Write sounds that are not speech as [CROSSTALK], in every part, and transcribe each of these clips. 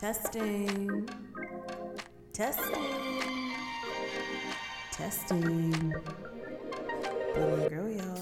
Testing. Testing. Testing. Boy, girl, y'all.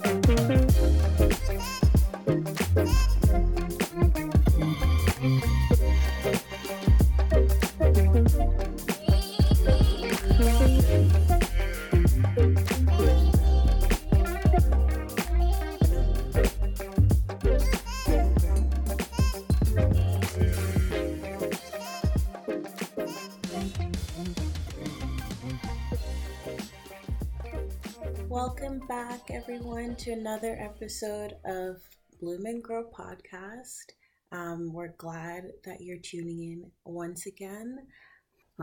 Everyone, to another episode of Bloom and Grow podcast. Um, we're glad that you're tuning in once again.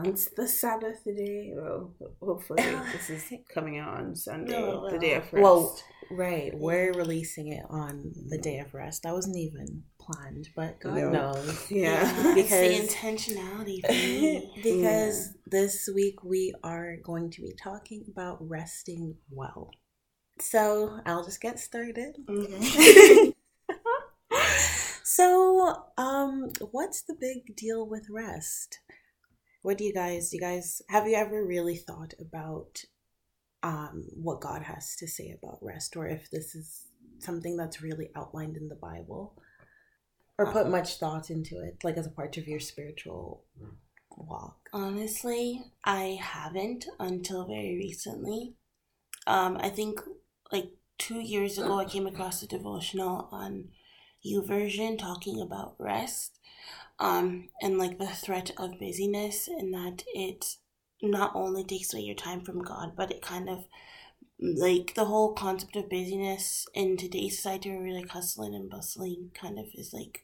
It's the Sabbath day. Well, hopefully [LAUGHS] this is coming out on Sunday, No, the day of rest. Well, right, we're releasing it on the day of rest. That wasn't even planned, but God No. knows. [LAUGHS] yeah. Because- [LAUGHS] it's the intentionality because this week we are going to be talking about resting well. So I'll just get started. [LAUGHS] so, um, what's the big deal with rest? What do you guys, you guys, have you ever really thought about um, what God has to say about rest, or if this is something that's really outlined in the Bible, or put much thought into it, like as a part of your spiritual walk? Honestly, I haven't until very recently. Um, I think like two years ago, I came across a devotional on YouVersion talking about rest, um, and like the threat of busyness, and that it not only takes away your time from God, but it kind of like the whole concept of busyness in today's society, where we're like hustling and bustling, kind of is like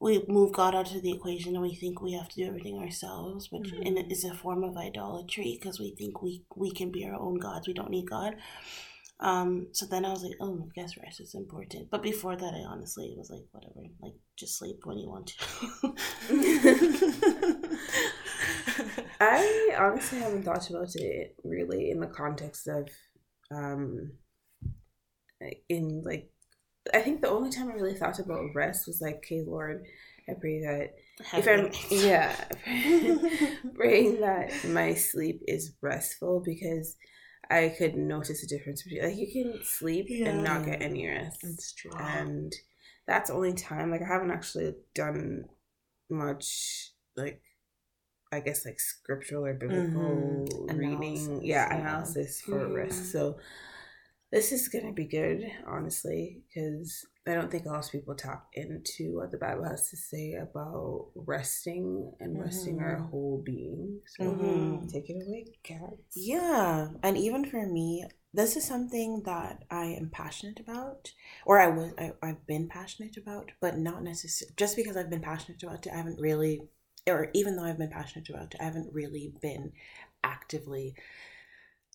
we move God out of the equation and we think we have to do everything ourselves, which and it is a form of idolatry because we think we we can be our own gods. We don't need God. Um. So then I was like, oh, I guess rest is important. But before that, I honestly was like, whatever, like just sleep when you want to. [LAUGHS] I honestly haven't thought about it really in the context of, um, in like, I think the only time I really thought about rest was like, okay, Lord, I pray that if I'm, yeah, [LAUGHS] praying that my sleep is restful because I could notice a difference between like you can sleep and not get any rest. It's true. and that's only time like i haven't actually done much like i guess like scriptural or biblical Mhm. reading Analysis, yeah yeah. analysis for Mhm. rest so this is gonna be good honestly because i don't think a lot of people tap into what the bible has to say about resting and resting our Mhm. whole being so Mhm. take it away cats Yeah, and even for me, this is something that I am passionate about, or I was I, I've been passionate about, but not necessarily just because I've been passionate about it. I haven't really, or even though I've been passionate about it, I haven't really been actively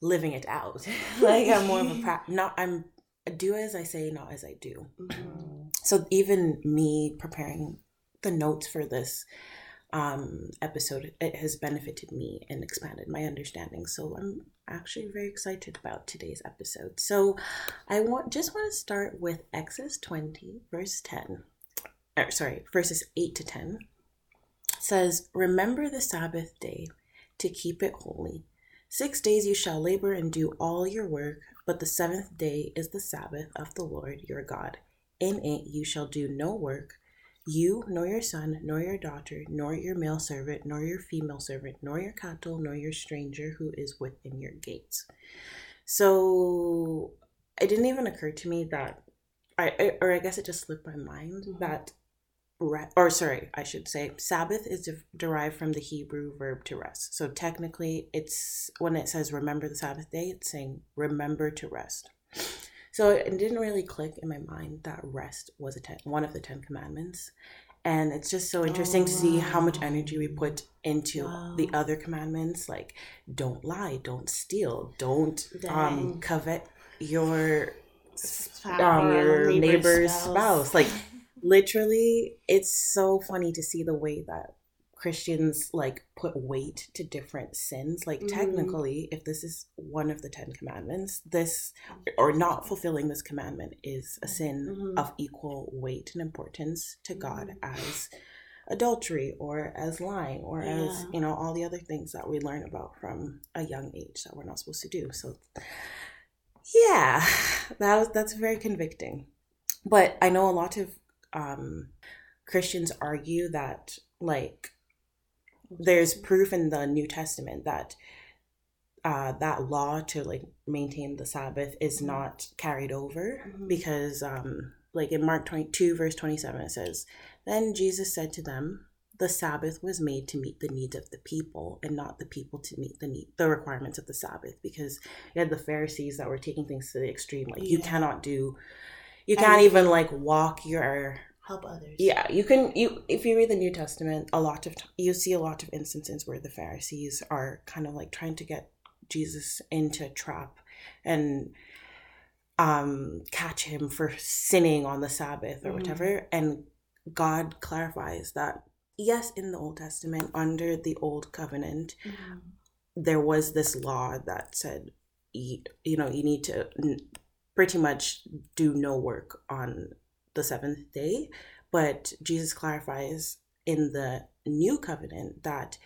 living it out. [LAUGHS] like I'm more of a pra- [LAUGHS] not I'm do as I say, not as I do. Mhm. So even me preparing the notes for this um, episode, it has benefited me and expanded my understanding. So I'm actually very excited about today's episode. So I want just want to start with Exodus 20, verse 10. Or, sorry, verses 8 to 10. It says, Remember the Sabbath day to keep it holy. Six days you shall labor and do all your work, but the seventh day is the Sabbath of the Lord your God. In it you shall do no work, you, nor your son, nor your daughter, nor your male servant, nor your female servant, nor your cattle, nor your stranger who is within your gates. So it didn't even occur to me that, I, or I guess it just slipped my mind Mhm. that, re- or sorry, I should say, Sabbath is de- derived from the Hebrew verb to rest. So technically, it's when it says remember the Sabbath day, it's saying remember to rest. So it didn't really click in my mind that rest was a ten, one of the Ten Commandments. And it's just so interesting Oh, to see how much energy we put into Wow. the other commandments, like don't lie, don't steal, don't um, covet your um, your neighbor's spouse. spouse. Like literally, it's so funny to see the way that Christians like put weight to different sins. Like Mhm. technically, if this is one of the Ten Commandments, this or not fulfilling this commandment is a sin Mhm. of equal weight and importance to God Mhm. as adultery or as lying or as you know all the other things that we learn about from a young age that we're not supposed to do so yeah [SIGHS] that was that's very convicting but i know a lot of um christians argue that like there's proof in the new testament that uh, that law to like maintain the sabbath is Mhm. not carried over Mhm. because um like in mark 22 verse 27 it says then jesus said to them the sabbath was made to meet the needs of the people and not the people to meet the need the requirements of the sabbath because you had the pharisees that were taking things to the extreme like you cannot do you can't even like walk your Help others. yeah you can you if you read the new testament a lot of you see a lot of instances where the pharisees are kind of like trying to get jesus into a trap and um catch him for sinning on the sabbath or Mhm. whatever and god clarifies that yes in the old testament under the old covenant Mhm. there was this law that said you, you know you need to pretty much do no work on the seventh day but jesus clarifies in the new covenant that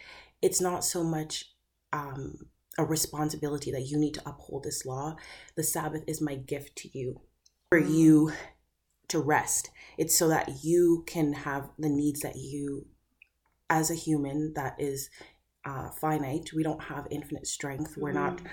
it's not so much um, a responsibility that you need to uphold this law the sabbath is my gift to you for Mm. you to rest it's so that you can have the needs that you as a human that is uh, finite. We don't have infinite strength. We're not Mhm.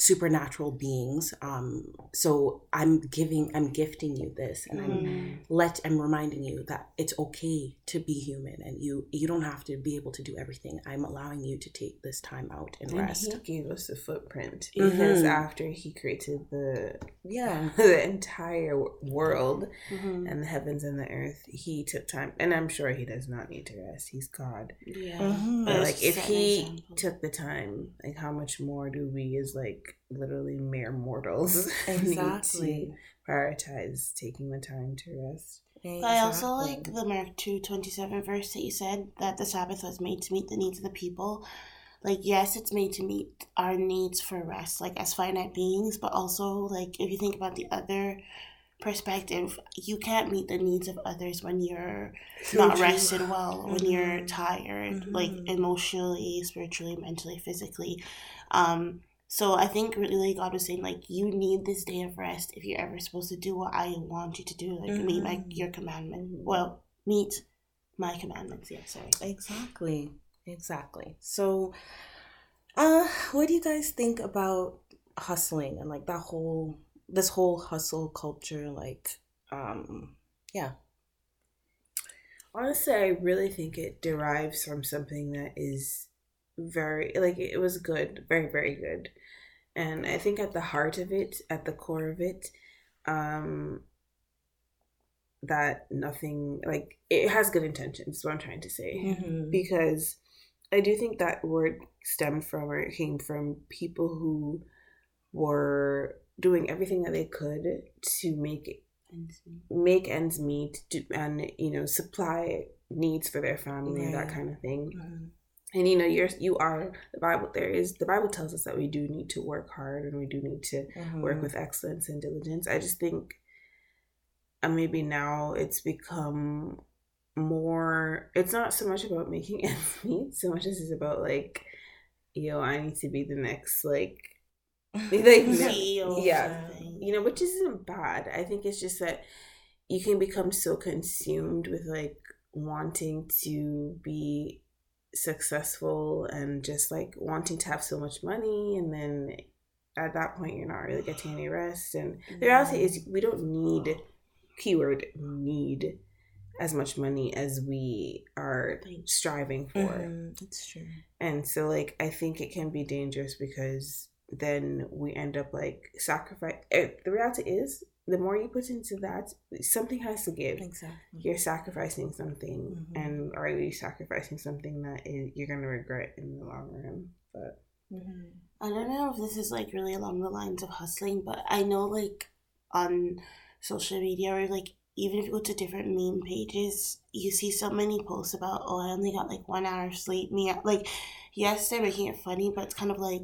Supernatural beings. Um, so I'm giving, I'm gifting you this, and I'm Mhm. let, I'm reminding you that it's okay to be human, and you you don't have to be able to do everything. I'm allowing you to take this time out and And rest. he gave us a footprint because Mhm. after he created the Yeah. [LAUGHS] the entire w- world Mhm. and the heavens and the earth, he took time. And I'm sure he does not need to rest. He's God. Yeah. Mhm. But But like, if he example. took the time, like, how much more do we, as like literally mere mortals, Exactly. [LAUGHS] [LAUGHS] need to prioritize taking the time to rest? But I also like the Mark two twenty seven verse that you said that the Sabbath was made to meet the needs of the people. Like yes, it's made to meet our needs for rest, like as finite beings, but also like if you think about the other perspective, you can't meet the needs of others when you're not rested well, when you're Mhm. tired, like Mhm. emotionally, spiritually, mentally, physically. Um, so I think really God was saying like you need this day of rest if you're ever supposed to do what I want you to do, like meet my Mhm. your commandment. Well, meet my commandments. Yeah, sorry. Exactly. Exactly. So uh what do you guys think about hustling and like that whole this whole hustle culture like um yeah. Honestly, I really think it derives from something that is very like it was good, very very good. And I think at the heart of it, at the core of it, um that nothing like it has good intentions, is what I'm trying to say. Mhm. Because I do think that word stemmed from or it came from people who were doing everything that they could to make make ends meet to, and you know supply needs for their family that kind of thing Mhm. and you know you're you are the bible there is the bible tells us that we do need to work hard and we do need to work Mhm. with excellence and diligence i just think uh, maybe now it's become more it's not so much about making [LAUGHS] ends meet so much as it's about like yo i need to be the next like [LAUGHS] like yeah you know which isn't bad. I think it's just that you can become so consumed with like wanting to be successful and just like wanting to have so much money and then at that point you're not really getting any rest. And the reality is we don't need keyword need as much money as we are striving for Mhm. It's true. and so like I think it can be dangerous because then we end up like sacrifice eh, the reality is the more you put into that something has to give Exactly. you're sacrificing something Mhm. and are you sacrificing something that is, you're going to regret in the long run but Mhm. I don't know if this is like really along the lines of hustling, but I know like on social media or like even if you go to different meme pages, you see so many posts about oh I only got like one hour of sleep. Me like yes they're making it funny, but it's kind of like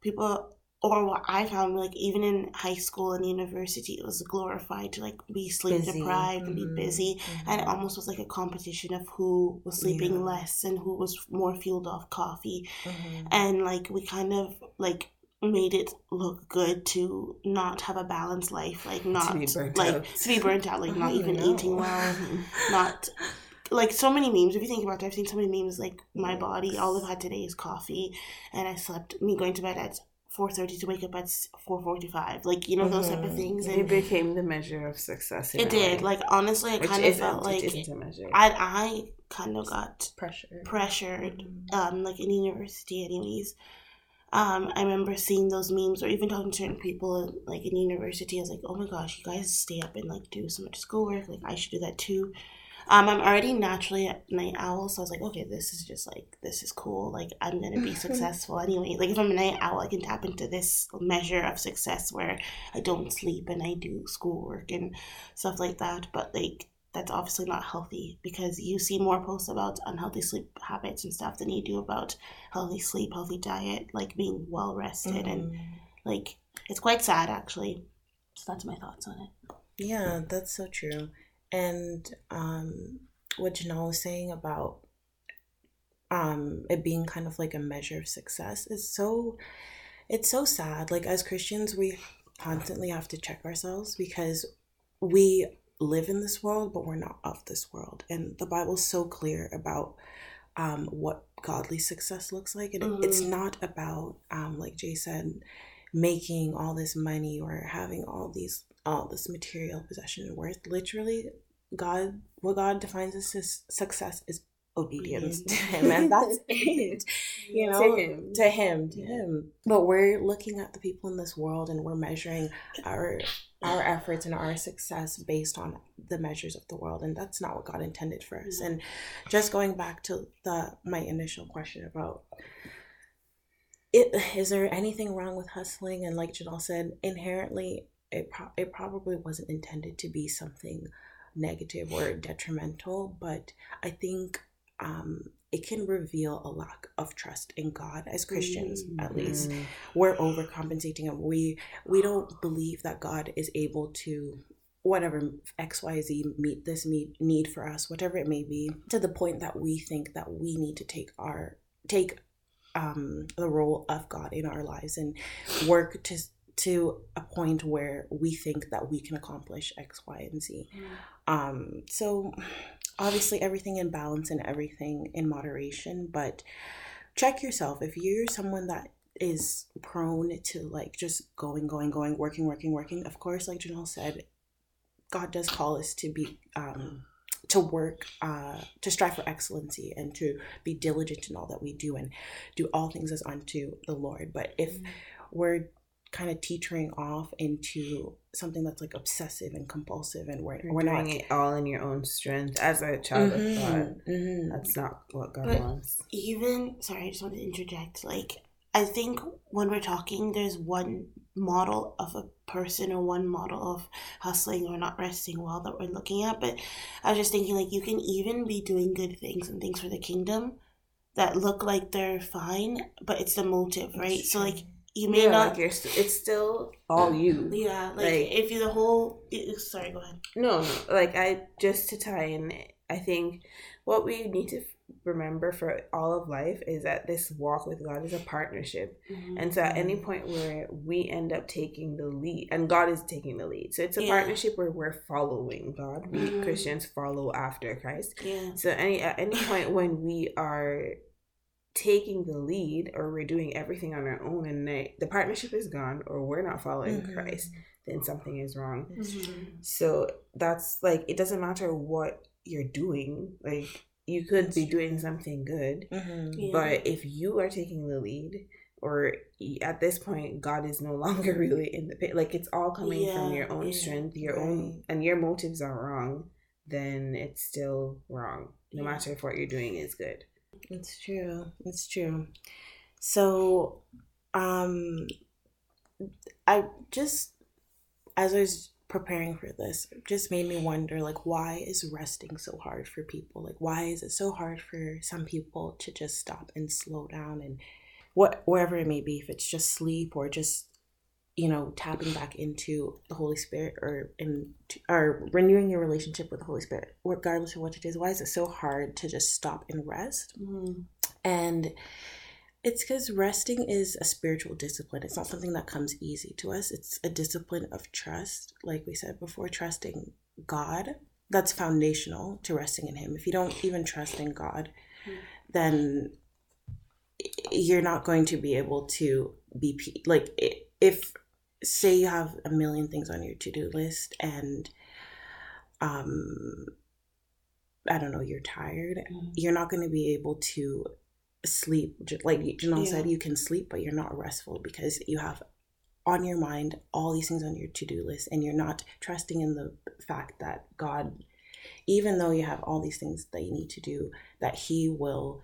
people or what I found, like even in high school and university, it was glorified to like be sleep Busy. deprived and be Mhm. busy, and it almost was like a competition of who was sleeping Yeah. less and who was more fueled off coffee, Mhm. and like we kind of like made it look good to not have a balanced life, like not be like out. to be burnt out, like [LAUGHS] not even no. eating well, not like so many memes. If you think about it, I've seen so many memes. Like my body, all I've had today is coffee, and I slept. Me going to bed at four thirty to wake up at four forty five. Like you know those type of Mhm. things. It became the measure of success. it did. Like honestly, I which kind of felt like which isn't a measure. I I kind of got pressure. pressured. Mhm. Um, like in university, anyways. Um, I remember seeing those memes, or even talking to certain people, like in university. I was like, "Oh my gosh, you guys stay up and like do so much schoolwork. Like I should do that too." Um, I'm already naturally a night owl, so I was like, "Okay, this is just like this is cool. Like I'm gonna be [LAUGHS] successful anyway. Like if I'm a night owl, I can tap into this measure of success where I don't sleep and I do schoolwork and stuff like that. But like that's obviously not healthy because you see more posts about unhealthy sleep habits and stuff than you do about healthy sleep, healthy diet, like being well rested, and Mhm. like it's quite sad actually. So that's my thoughts on it. Yeah, that's so true. And um, what Janelle was saying about um, it being kind of like a measure of success is so, it's so sad. Like as Christians, we constantly have to check ourselves because we live in this world, but we're not of this world. And the Bible's so clear about um, what godly success looks like. And it's Mhm. not about, um, like Jay said, making all this money or having all these all this material possession and worth. Literally, God, what God defines as success is obedience to Him, and that's [LAUGHS] it. You know, To him. to Him, to Him. But we're looking at the people in this world, and we're measuring our our efforts and our success based on the measures of the world, and that's not what God intended for us. And just going back to the my initial question about it is there anything wrong with hustling and like Janelle said inherently it, pro- it probably wasn't intended to be something negative or detrimental but i think um, it can reveal a lack of trust in god as christians at least Mm. we're overcompensating and we we don't believe that god is able to whatever xyz meet this need for us whatever it may be to the point that we think that we need to take our take um, the role of God in our lives and work to to a point where we think that we can accomplish X, Y, and Z. Um, so obviously everything in balance and everything in moderation, but check yourself if you're someone that is prone to like just going, going, going, working, working, working. Of course, like Janelle said, God does call us to be um, to work, uh, to strive for excellency and to be diligent in all that we do and do all things as unto the Lord. But if we're kind of teetering off into something that's like obsessive and compulsive and we're, You're we're doing not it all in your own strength as a child of God. Mhm, mhm. That's not what God But- wants. even sorry, I just want to interject. Like I think when we're talking, there's one model of a person or one model of hustling or not resting well that we're looking at. But I was just thinking, like, you can even be doing good things and things for the kingdom that look like they're fine, but it's the motive, right? It's So, true. like, you may yeah, not. like you're st- it's still all you. yeah, like, like- if you the whole. Sorry, go ahead. No, no, like I just to tie in, I think what we need to remember for all of life is that this walk with God is a partnership. Mhm. And so at any point where we end up taking the lead, and God is taking the lead. So it's a Yeah. partnership where we're following God. We Mhm. Christians follow after Christ. yeah. So any at any point when we are taking the lead or we're doing everything on our own and the, the partnership is gone or we're not following Mhm. Christ, then something is wrong. Mhm. So that's like it doesn't matter what you're doing. Like you could be That's doing something good, Mhm. Yeah. but if you are taking the lead, or at this point, God is no [LAUGHS] longer really in the pit. Like it's all coming from your own yeah, strength, your right. own, and your motives are wrong. Then it's still wrong, no Yeah. matter if what you're doing is good. It's true. It's true. So, um, I just, as I was preparing for this, just made me wonder, like, why is resting so hard for people? Like, why is it so hard for some people to just stop and slow down and what, wherever it may be, if it's just sleep or just you know tapping back into the holy spirit or in or renewing your relationship with the holy spirit regardless of what it is. Why is it so hard to just stop and rest? Mm-hmm. and it's because resting is a spiritual discipline. It's not something that comes easy to us. It's a discipline of trust. Like we said before trusting god that's foundational to resting in him. If you don't even trust in god mm-hmm. then you're not going to be able to be like if say you have a million things on your to-do list and um i don't know you're tired mm-hmm. you're not going to be able to sleep like Janelle yeah. said you can sleep but you're not restful because you have on your mind all these things on your to-do list and you're not trusting in the fact that god even though you have all these things that you need to do that he will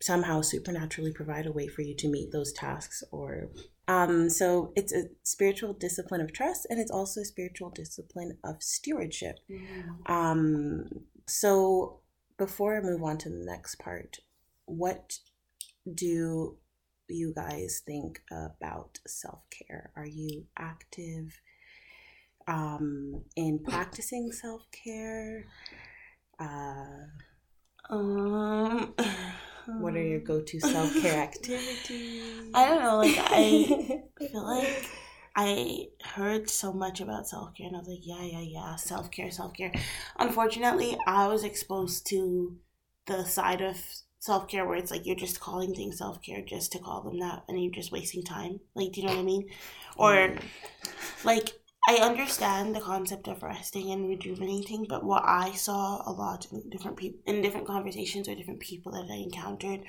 somehow supernaturally provide a way for you to meet those tasks or um, so it's a spiritual discipline of trust and it's also a spiritual discipline of stewardship. Mm-hmm. um, so before i move on to the next part what do you guys think about self-care? Are you active um, in practicing self-care? Uh, um what are your um, go-to [LAUGHS] self-care activities? I don't know. Like I [LAUGHS] feel like I heard so much about self-care, and I was like, yeah, yeah, yeah, self-care, self-care. Unfortunately, I was exposed to the side of self-care where it's like you're just calling things self-care just to call them that, and you're just wasting time. Like, do you know what I mean? Or like I understand the concept of resting and rejuvenating, but what I saw a lot in different people in different conversations or different people that I encountered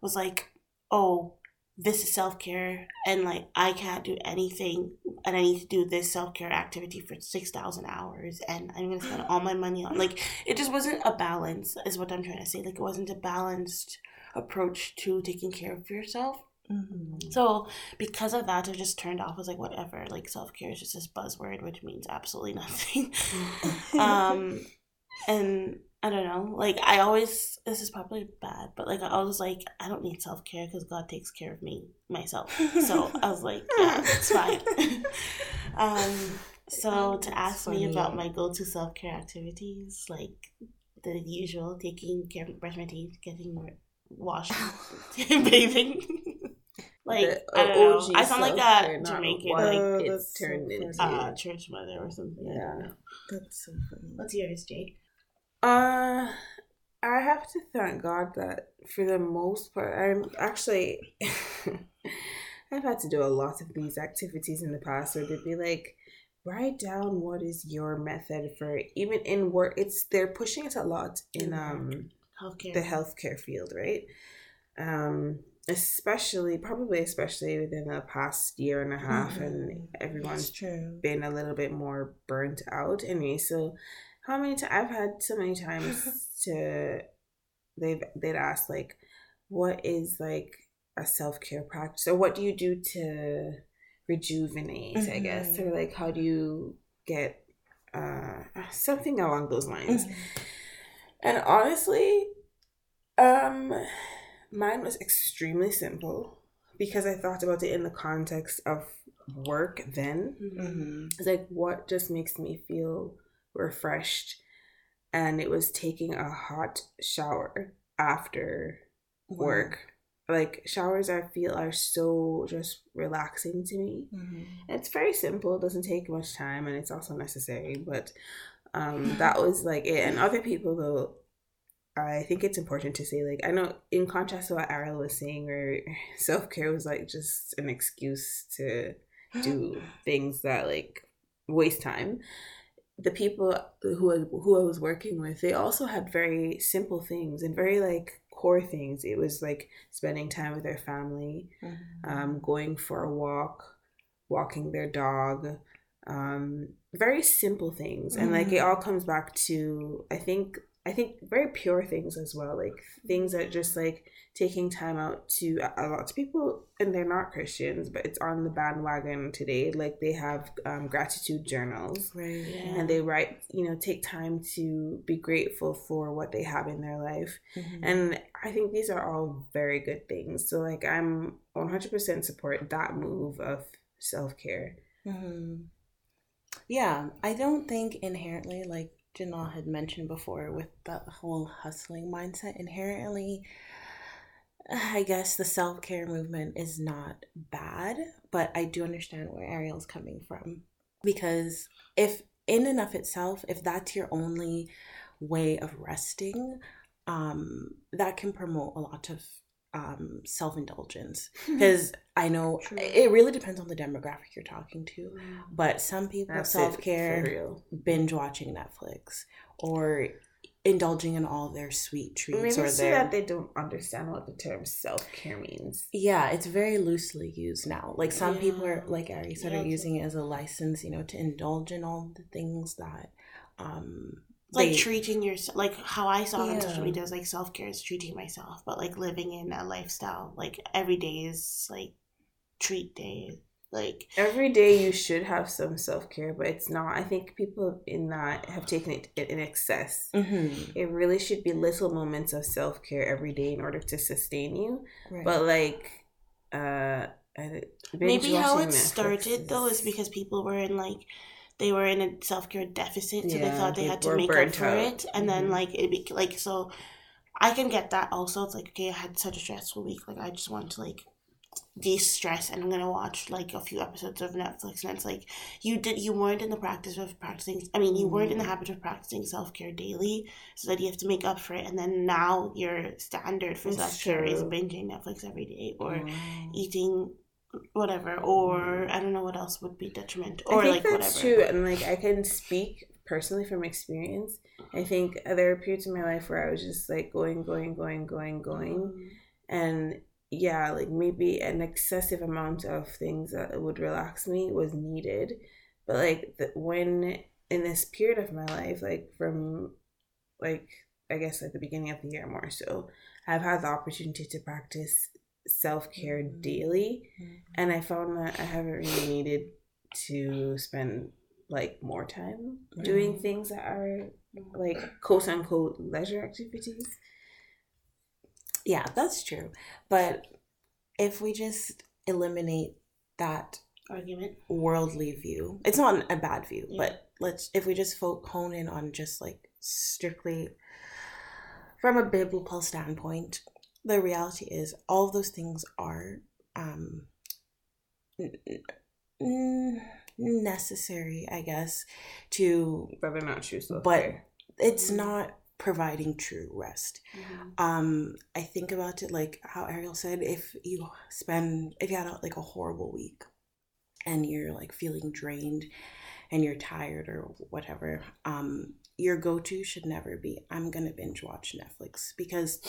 was like, oh, this is self care, and like I can't do anything, and I need to do this self care activity for six thousand hours, and I'm gonna spend all my money on like it just wasn't a balance, is what I'm trying to say. Like it wasn't a balanced approach to taking care of yourself Mm-hmm. So because of that, I just turned off. I was like, whatever. Like self care is just this buzzword, which means absolutely [LAUGHS] nothing. um, and I don't know. Like I always, this is probably bad, but like I was like, I don't need self care because God takes care of me myself. So I was like, yeah, it's fine. [LAUGHS] [LAUGHS] um, so to ask me about my go to self care activities, like the usual, taking care, brush my teeth, getting washed, bathing. Like the, I don't know. I sound like a Jamaican. Like it's turned so into uh, church mother or something. Yeah, that's so funny. What's yours, Jake? Uh, I have to thank God that for the most part, I'm actually. [LAUGHS] I've had to do a lot of these activities in the past where they'd be like, write down what is your method for even in work. It's they're pushing it a lot in um healthcare. the healthcare field, right? Um, especially probably especially within the past year and a half mm-hmm. and everyone's been a little bit more burnt out anyway so how many times i've had so many times [LAUGHS] to they've they'd ask like what is like a self-care practice or what do you do to rejuvenate mm-hmm. i guess or like how do you get uh something along those lines mm-hmm. and honestly um Mine was extremely simple because I thought about it in the context of work then. Mm-hmm. It's like, what just makes me feel refreshed? And it was taking a hot shower after wow. work. Like, showers, I feel, are so just relaxing to me. Mm-hmm. It's very simple, it doesn't take much time, and it's also necessary. But um, that was like it. And other people, though, I think it's important to say, like, I know in contrast to what Ariel was saying, where [LAUGHS] self care was like just an excuse to do [GASPS] things that like waste time. The people who I, who I was working with, they also had very simple things and very like core things. It was like spending time with their family, mm-hmm. um, going for a walk, walking their dog, um, very simple things, mm-hmm. and like it mm-hmm. all comes back to I think I think very pure things as well, like things that just like taking time out to a lot of people, and they're not Christians, but it's on the bandwagon today. Like they have um, gratitude journals, right? Yeah. And they write, you know, take time to be grateful for what they have in their life, mm-hmm. and I think these are all very good things. So like I'm 100% support that move of self care. Mm-hmm. Yeah, I don't think inherently, like Janelle had mentioned before, with the whole hustling mindset, inherently, I guess the self care movement is not bad, but I do understand where Ariel's coming from. Because if, in and of itself, if that's your only way of resting, um, that can promote a lot of um, self indulgence. [LAUGHS] Because I know True. it really depends on the demographic you're talking to. Mm. But some people self care binge watching Netflix or indulging in all their sweet treats Maybe or so their that they don't understand what the term self care means. yeah, it's very loosely used now. Like some people are, like Ari said, Yeah, are using it as a license, you know, to indulge in all the things that um like they- treating yourself like how i saw it on social media is like self-care is treating myself but like living in a lifestyle like every day is like treat day like Every day you should have some self care, but it's not. I think people in that have taken it in excess. Mhm, It really should be little moments of self care every day in order to sustain you. right. But like, uh, maybe how it started though is because people were in like they were in a self-care deficit so they thought they they had to make up for out. it and then Mhm. like it be like so i can get that also it's like okay i had such a stressful week like i just want to like de-stress and i'm gonna watch like a few episodes of netflix and it's like you did you weren't in the practice of practicing i mean you weren't in the Mhm. habit of practicing self-care daily so that you have to make up for it and then now your standard for It's self-care is binging netflix every day or Wow. eating whatever or i don't know what else would be detrimental I or think like that's whatever true, and like I can speak personally from experience. I think there were periods in my life where I was just like going, going, going, going, going, Mm. and yeah, like maybe an excessive amount of things that would relax me was needed, but like the, when in this period of my life, like from like I guess like the beginning of the year more so, I've had the opportunity to practice self care Mhm. daily Mhm. and I found that I haven't really needed to spend like more time doing Mhm. things that are like quote unquote leisure activities. yeah, that's true. But if we just eliminate that argument worldly view. It's not a bad view, Yeah. but let's if we just fo- hone in on just like strictly from a biblical standpoint, the reality is all of those things are um necessary, I guess, to But they're not true but it's Mhm. not providing true rest Mm-hmm. um i think about it like how ariel said if you spend if you had a, like a horrible week and you're like feeling drained and you're tired or whatever um your go-to should never be i'm gonna binge watch netflix because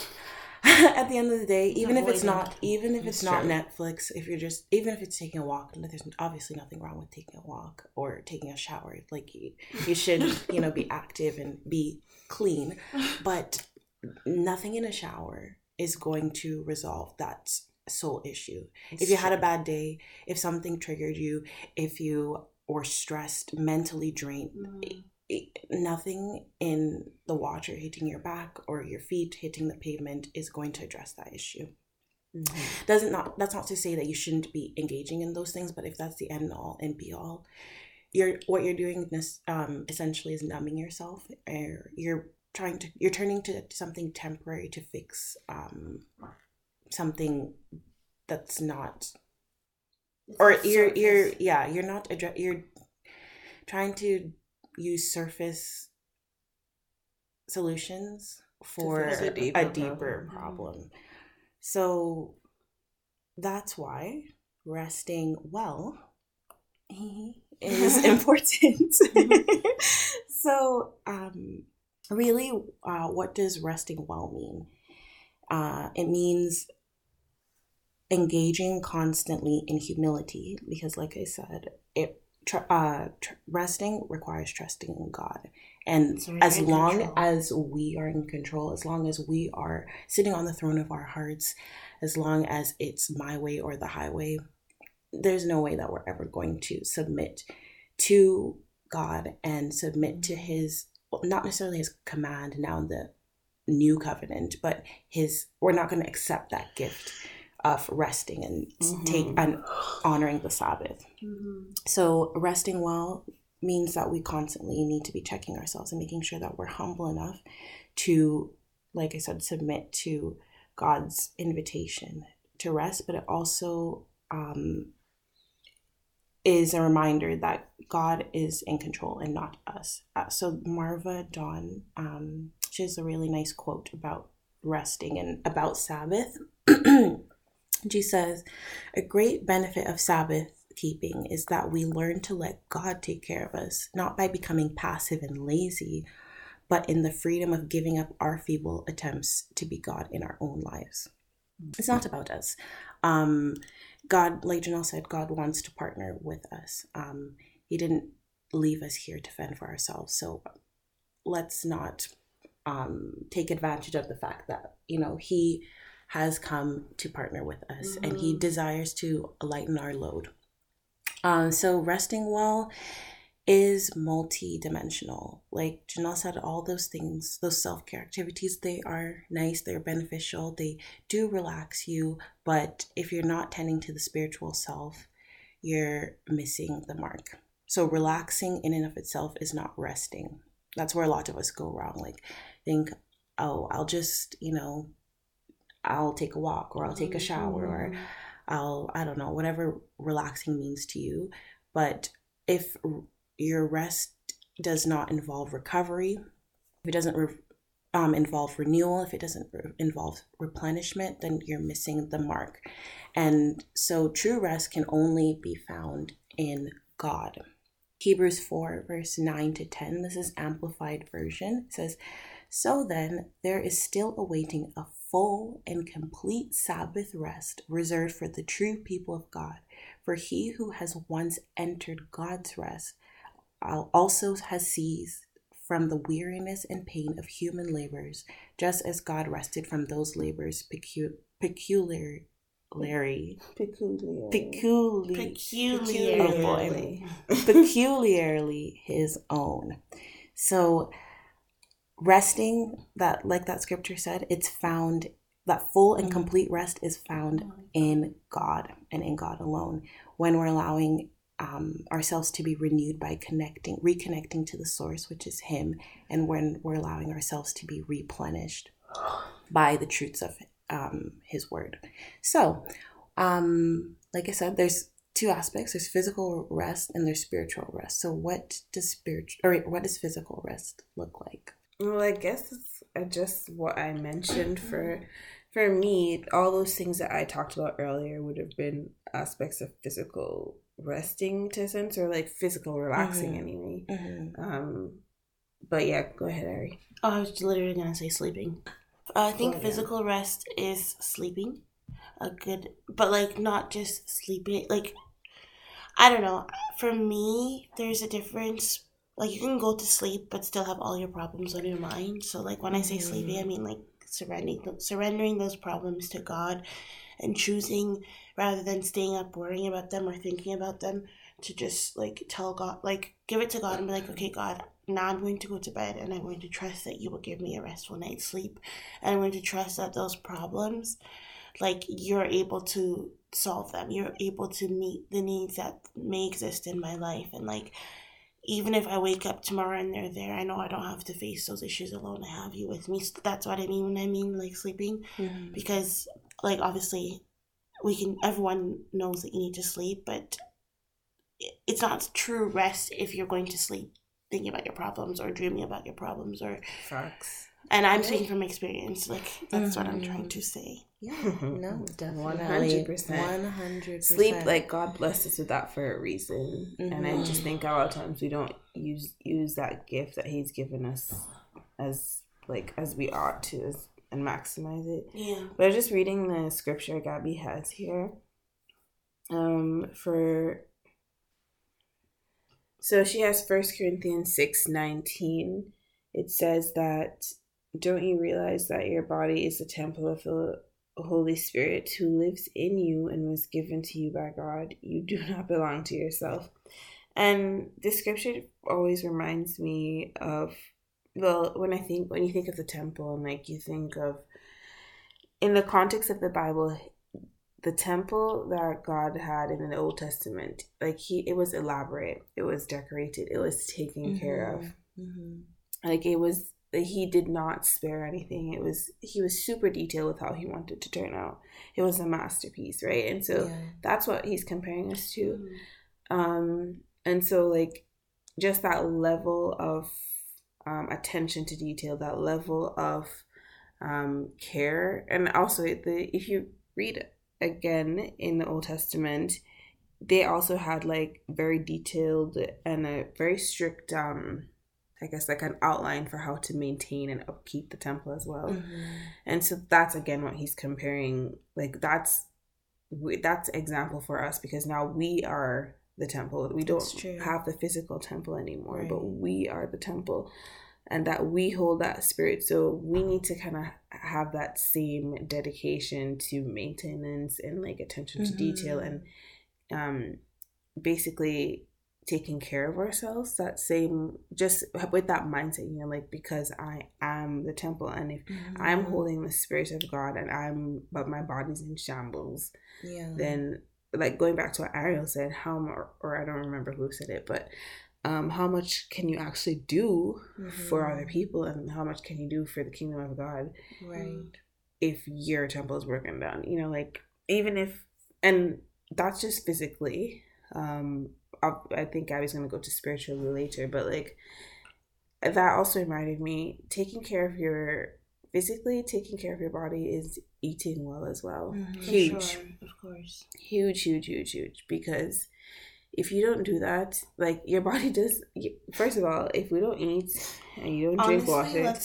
[LAUGHS] at the end of the day even if it's not even if it's It's not true. netflix if you're just even if it's taking a walk there's obviously nothing wrong with taking a walk or taking a shower like you, you should [LAUGHS] you know be active and be clean but nothing in a shower is going to resolve that soul issue. if you had a bad day, if something triggered you, if you were stressed, mentally drained, Mm-hmm. Nothing in the water hitting your back or your feet hitting the pavement is going to address that issue. Mhm. Doesn't not that's not to say that you shouldn't be engaging in those things, but if that's the end all and be all, you're what you're doing this um essentially is numbing yourself or you're trying to you're turning to something temporary to fix um something that's not or you're you're yeah you're not address you're trying to use surface solutions for a a deeper, deeper problem. problem. so that's why resting well [LAUGHS] is [LAUGHS] important [LAUGHS] so um really uh, what does resting well mean uh, it means engaging constantly in humility because like i said it tr- uh, tr- resting requires trusting in god and So as long control. as we are in control as long as we are sitting on the throne of our hearts as long as it's my way or the highway there's no way that we're ever going to submit to god and submit to his well, not necessarily his command now in the new covenant but his we're not going to accept that gift of resting and take Mhm. and honoring the sabbath Mm-hmm. So, resting well means that we constantly need to be checking ourselves and making sure that we're humble enough to, like I said, submit to God's invitation to rest, but it also um, is a reminder that God is in control and not us. Uh, so Marva Dawn, um, she has a really nice quote about resting and about Sabbath. [CLEARS THROAT] she says, A great benefit of Sabbath keeping is that we learn to let God take care of us, not by becoming passive and lazy, but in the freedom of giving up our feeble attempts to be God in our own lives. It's not about us. Um, God, like Janelle said, God wants to partner with us. Um, he didn't leave us here to fend for ourselves. So let's not um, take advantage of the fact that, you know, He has come to partner with us mm-hmm. and He mm-hmm. desires to lighten our load. Um, so resting well is multi-dimensional. Like Janelle said, all those things, those self-care activities, they are nice, they're beneficial, they do relax you, but if you're not tending to the spiritual self, you're missing the mark. So relaxing in and of itself is not resting. That's where a lot of us go wrong. Like think, oh, I'll just, you know, I'll take a walk or I'll take a shower or mm-hmm. I'll, I don't know, whatever relaxing means to you. But if your rest does not involve recovery, if it doesn't re- um, involve renewal, if it doesn't re- involve replenishment, then you're missing the mark. And so true rest can only be found in God. Hebrews 4, verse 9 to 10, this is amplified version, says, So then, there is still awaiting a full and complete Sabbath rest reserved for the true people of God. For he who has once entered God's rest also has ceased from the weariness and pain of human labors, just as God rested from those labors pecu- peculiar. Larry. Peculiar. Peculiar. Peculiarly. Oh boy. Peculiarly his own. So resting that like that scripture said, it's found that full and mm-hmm. complete rest is found in God and in God alone. When we're allowing um, ourselves to be renewed by connecting, reconnecting to the source, which is Him, and when we're allowing ourselves to be replenished by the truths of um, His Word. So, um, like I said, there's two aspects: there's physical rest and there's spiritual rest. So, what does spiritual or what does physical rest look like? Well, I guess it's uh, just what I mentioned for for me. All those things that I talked about earlier would have been aspects of physical resting to a sense or like physical relaxing mm-hmm. anyway. Mm-hmm. Um, but yeah, go ahead, Ari. Oh, I was literally gonna say sleeping. I think oh, physical yeah. rest is sleeping. A good, but like not just sleeping. Like I don't know. For me, there's a difference. Like you can go to sleep, but still have all your problems on your mind. So like when I say sleeping, I mm. mean like surrendering surrendering those problems to God and choosing rather than staying up worrying about them or thinking about them to just like tell God, like give it to God and be like, okay, God, now I'm going to go to bed and I'm going to trust that you will give me a restful night's sleep. And I'm going to trust that those problems, like you're able to solve them. You're able to meet the needs that may exist in my life. And like, even if I wake up tomorrow and they're there, I know I don't have to face those issues alone. I have you with me. So that's what I mean when I mean like sleeping. Mm-hmm. Because like obviously we can everyone knows that you need to sleep but it's not true rest if you're going to sleep thinking about your problems or dreaming about your problems or facts and i'm speaking from experience like that's mm-hmm. what i'm trying mm-hmm. to say yeah [LAUGHS] no definitely 100% 100% sleep like god blessed us with that for a reason mm-hmm. and i just mm-hmm. think a lot of times we don't use use that gift that he's given us as like as we ought to as and maximize it. Yeah. But I was just reading the scripture Gabby has here. Um for so she has First Corinthians six nineteen. It says that don't you realize that your body is the temple of the Holy Spirit who lives in you and was given to you by God? You do [LAUGHS] not belong to yourself. And this scripture always reminds me of well when i think when you think of the temple and like you think of in the context of the bible the temple that God had in the Old Testament, like he, it was elaborate, it was decorated, it was taken mm-hmm. care of. Mm-hmm. Like it was, he did not spare anything. It was, he was super detailed with how he wanted to turn out. It was a masterpiece, right? And so yeah. that's what he's comparing us to. Mm-hmm. Um, and so like just that level of um, attention to detail, that level of um, care, and also the if you read again in the Old Testament, they also had like very detailed and a very strict um I guess like an outline for how to maintain and upkeep the temple as well. Mm-hmm. And so that's again what he's comparing like that's that's example for us because now we are the temple. We don't have the physical temple anymore, right. but we are the temple and that we hold that spirit. So we need to kind of have that same dedication to maintenance and like attention to mm-hmm. detail and um basically taking care of ourselves that same just with that mindset you know like because i am the temple and if mm-hmm. i'm holding the spirit of god and i'm but my body's in shambles yeah then like going back to what ariel said how or, or i don't remember who said it but um, how much can you actually do mm-hmm. for other people and how much can you do for the kingdom of God? Right. If your temple is broken down, you know, like even if, and that's just physically. Um, I think Gabby's gonna go to spiritually later, but like that also reminded me taking care of your physically taking care of your body is eating well as well. Mm-hmm. Huge, sure, of course. Huge, huge, huge, huge. Because if you don't do that, like your [LAUGHS] body does. First of all, if we don't eat and you don't Honestly, drink water,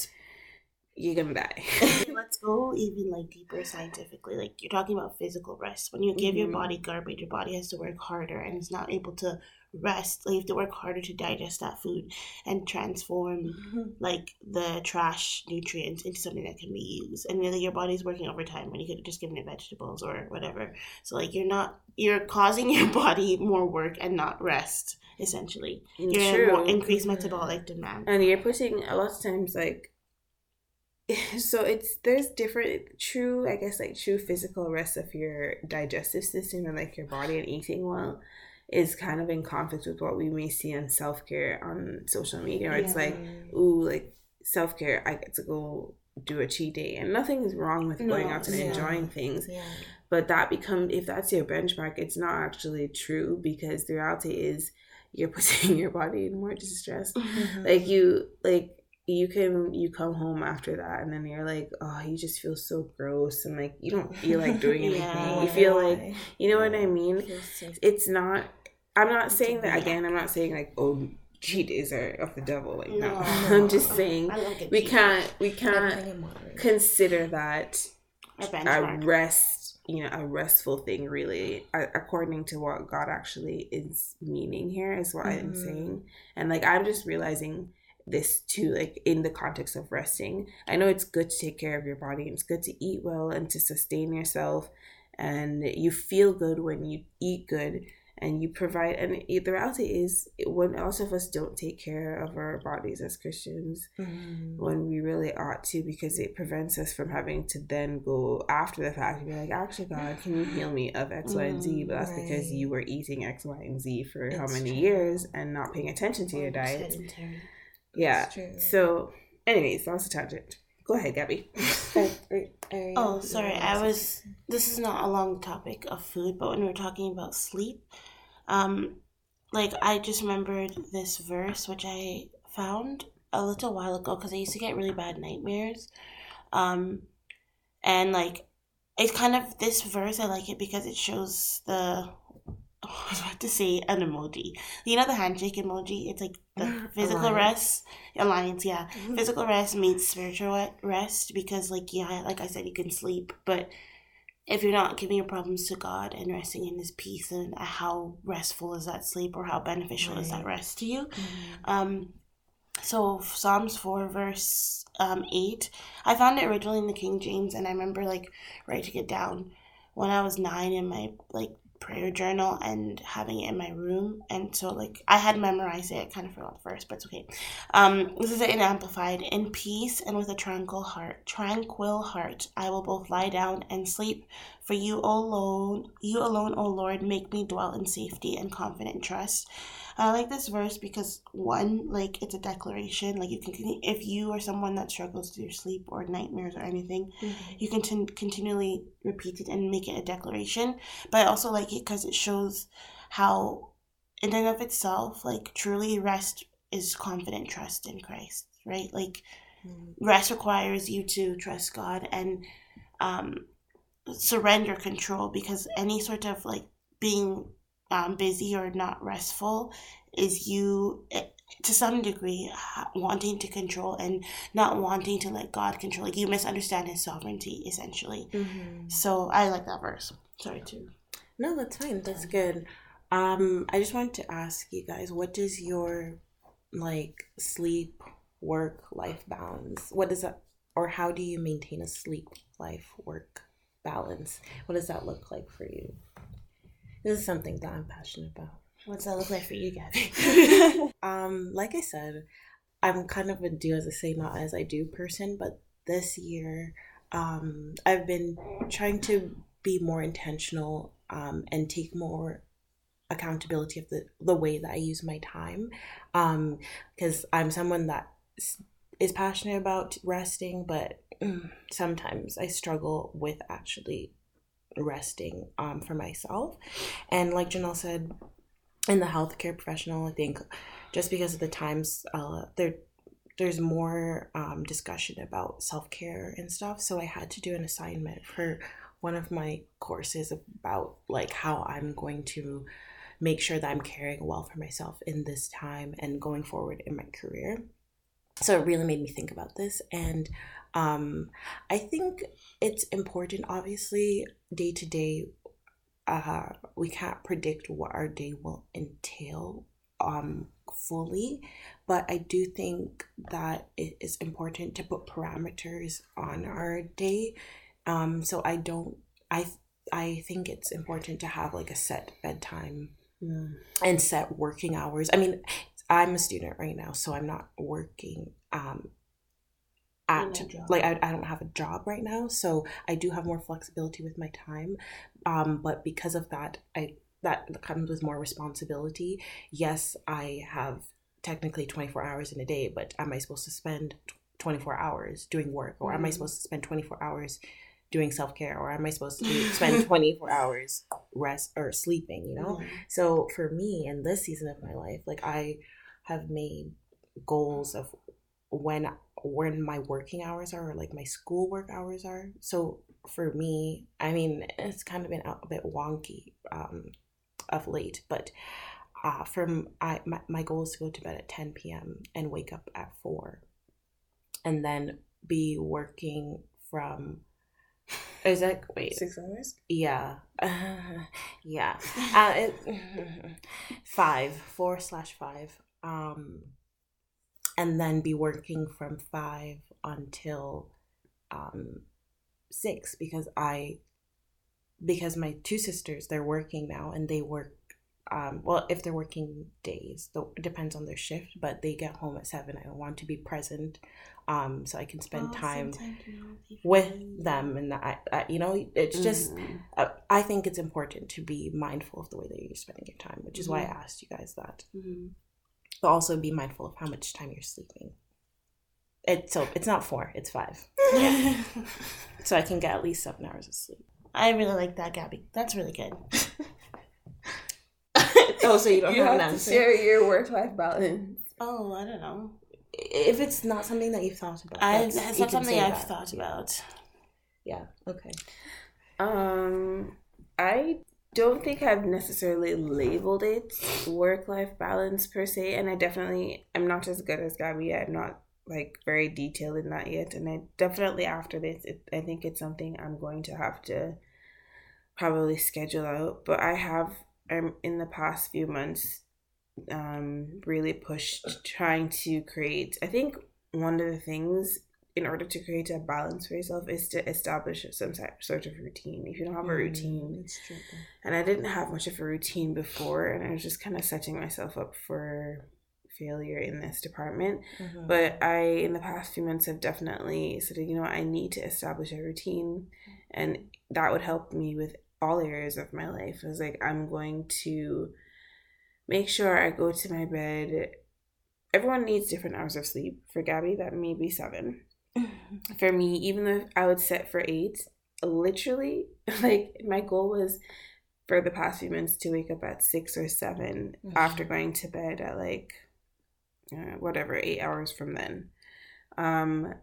you're gonna die. [LAUGHS] let's go even like deeper scientifically. Like you're talking about physical rest. When you give mm-hmm. your body garbage, your body has to work harder and it's not able to rest. Like you have to work harder to digest that food and transform mm-hmm. like the trash nutrients into something that can be used. And really your body's working overtime when you could have just given it vegetables or whatever. So like you're not you're causing your [LAUGHS] body more work and not rest, essentially. You're True. more increased metabolic demand. And you're putting a lot of times like [LAUGHS] so it's there's different true i guess like true physical rest of your digestive system and like your body and eating well is kind of in conflict with what we may see in self-care on social media. Where yeah. It's like, ooh, like self-care, I get to go do a cheat day. And nothing is wrong with no, going out and yeah. enjoying things. Yeah. But that become if that's your benchmark, it's not actually true because the reality is you're [LAUGHS] putting your body in more distress. Mm-hmm. Like you like you can you come home after that and then you're like oh you just feel so gross and like you don't feel like [LAUGHS] doing anything yeah, you feel like you know what i mean it's not I'm not saying that again. I'm not saying like oh cheat days are of the devil. Like no, no. [LAUGHS] I'm just saying we can't we can't consider that a rest. You know, a restful thing really, according to what God actually is meaning here, is what mm-hmm. I'm saying. And like I'm just realizing this too, like in the context of resting. I know it's good to take care of your body. It's good to eat well and to sustain yourself, and you feel good when you eat good and you provide and the reality is when most of us don't take care of our bodies as christians mm. when we really ought to because it prevents us from having to then go after the fact and be like actually god can you heal me of x y and z but that's right. because you were eating x y and z for it's how many true. years and not paying attention to your diet yeah so anyways that was a tangent Go ahead, Gabby. oh, sorry. I was. This is not along the topic of food, but when we are talking about sleep, um, like I just remembered this verse which I found a little while ago because I used to get really bad nightmares, um, and like it's kind of this verse I like it because it shows the I was about to say an emoji. You know the handshake emoji? It's like the [LAUGHS] physical alliance. rest alliance, yeah. Mm-hmm. Physical rest means spiritual rest because like yeah, like I said you can sleep, but if you're not giving your problems to God and resting in His peace, and how restful is that sleep, or how beneficial right. is that rest to you? Mm-hmm. Um, so Psalms four verse um eight, I found it originally in the King James, and I remember like writing it down when I was nine in my like prayer journal and having it in my room. And so like i had memorized it kind of forgot the first but it's okay. Um this is it in amplified. In peace and with a tranquil heart tranquil heart i will both lie down and sleep For you alone, you alone, O Lord, make me dwell in safety and confident trust. I like this verse because one, like it's a declaration. Like you can, if you are someone that struggles with your sleep or nightmares or anything, mm-hmm. you can t- continually repeat it and make it a declaration. But I also like it because it shows how, in and of itself, like truly rest is confident trust in Christ, right? Like mm-hmm. rest requires you to trust God and um, surrender control because any sort of like being um, busy or not restful is you eh, to some degree wanting to control and not wanting to let god control like you misunderstand his sovereignty essentially. Mm-hmm. so i like that verse. Sorry too. No that's fine. That's good. Um i just wanted to ask you guys what does your like sleep work life balance what does that or how do you maintain a sleep life work balance what does that look like for you this is something that I'm passionate about. What's that look like for you, Gabby? [LAUGHS] [LAUGHS] um, like I said, I'm kind of a do as I say, not as I do person, but this year, um, I've been trying to be more intentional um, and take more accountability of the, the way that I use my time. Because um, I'm someone that is passionate about resting, but mm, sometimes I struggle with actually resting um, for myself. And like Janelle said, in the healthcare professional, I think just because of the times uh, there there's more um, discussion about self-care and stuff so i had to do an assignment for one of my courses about like how i'm going to make sure that i'm caring well for myself in this time and going forward in my career so it really made me think about this and um, I think it's important, obviously, day to day. Uh, we can't predict what our day will entail um, fully, but I do think that it is important to put parameters on our day. Um, so I don't, I, I think it's important to have like a set bedtime mm. and set working hours. I mean, I'm a student right now, so I'm not working um, at like I, I don't have a job right now so i do have more flexibility with my time um, but because of that i that comes with more responsibility. Yes i have technically 24 hours in a day but am i supposed to spend 24 hours doing work? Or am i mm-hmm. supposed to spend 24 hours doing self-care? Or am i supposed to [LAUGHS] spend 24 hours rest or sleeping you know? Mm-hmm. so for me in this season of my life like i have made goals of when when my working hours are or like my school work hours are. So for me, I mean, it's kind of been a bit wonky um, of late, but uh, from I my, my goal is to go to bed at 10 p.m. and wake up at 4 and then be working from is that wait six hours yeah uh, [LAUGHS] yeah uh, it, [LAUGHS] five four slash five um and then be working from five until um, six because I because my two sisters they're working now and they work um, well if they're working days though it depends on their shift but they get home at seven i want to be present um, so i can spend oh, time with them and I, I, you know it's just uh, i think it's important to be mindful of the way that you're spending your time which is mm-hmm. why i mm-hmm. asked you guys that mm-hmm but also be mindful of how much time you're sleeping. It's so it's not four, it's five. Yeah. [LAUGHS] so I can get at least seven hours of sleep. I really like that, Gabby. That's really good. [LAUGHS] oh, so you don't you have, have to share your work life balance. Oh, I don't know. If it's not something that you've thought about, I, it's not something I've that. thought about. Yeah. Okay. Um, I don't think I've necessarily labeled it work life balance per se, and I definitely am not as good as Gabby. I'm not like very detailed in that yet, and I definitely after this, it, I think it's something I'm going to have to probably schedule out. But I have um, in the past few months um really pushed trying to create. I think one of the things in order to create a balance for yourself is to establish some sort of routine. If you don't have a mm, routine, mm, and I didn't have much of a routine before, and I was just kind of setting myself up for failure in this department. Mhm. But I, in the past few months, have definitely said, you know, I need to establish a routine, and that would help me with all areas of my life. It was like I'm going to make sure I go to my bed. Everyone needs different hours of sleep. For Gabby, that may be seven. [SIGHS] For me, even though I would set for eight, literally, [LAUGHS] like my goal was for the past few months to wake up at six or 7 Mhm. after going to bed at like uh, whatever eight hours from then. Um,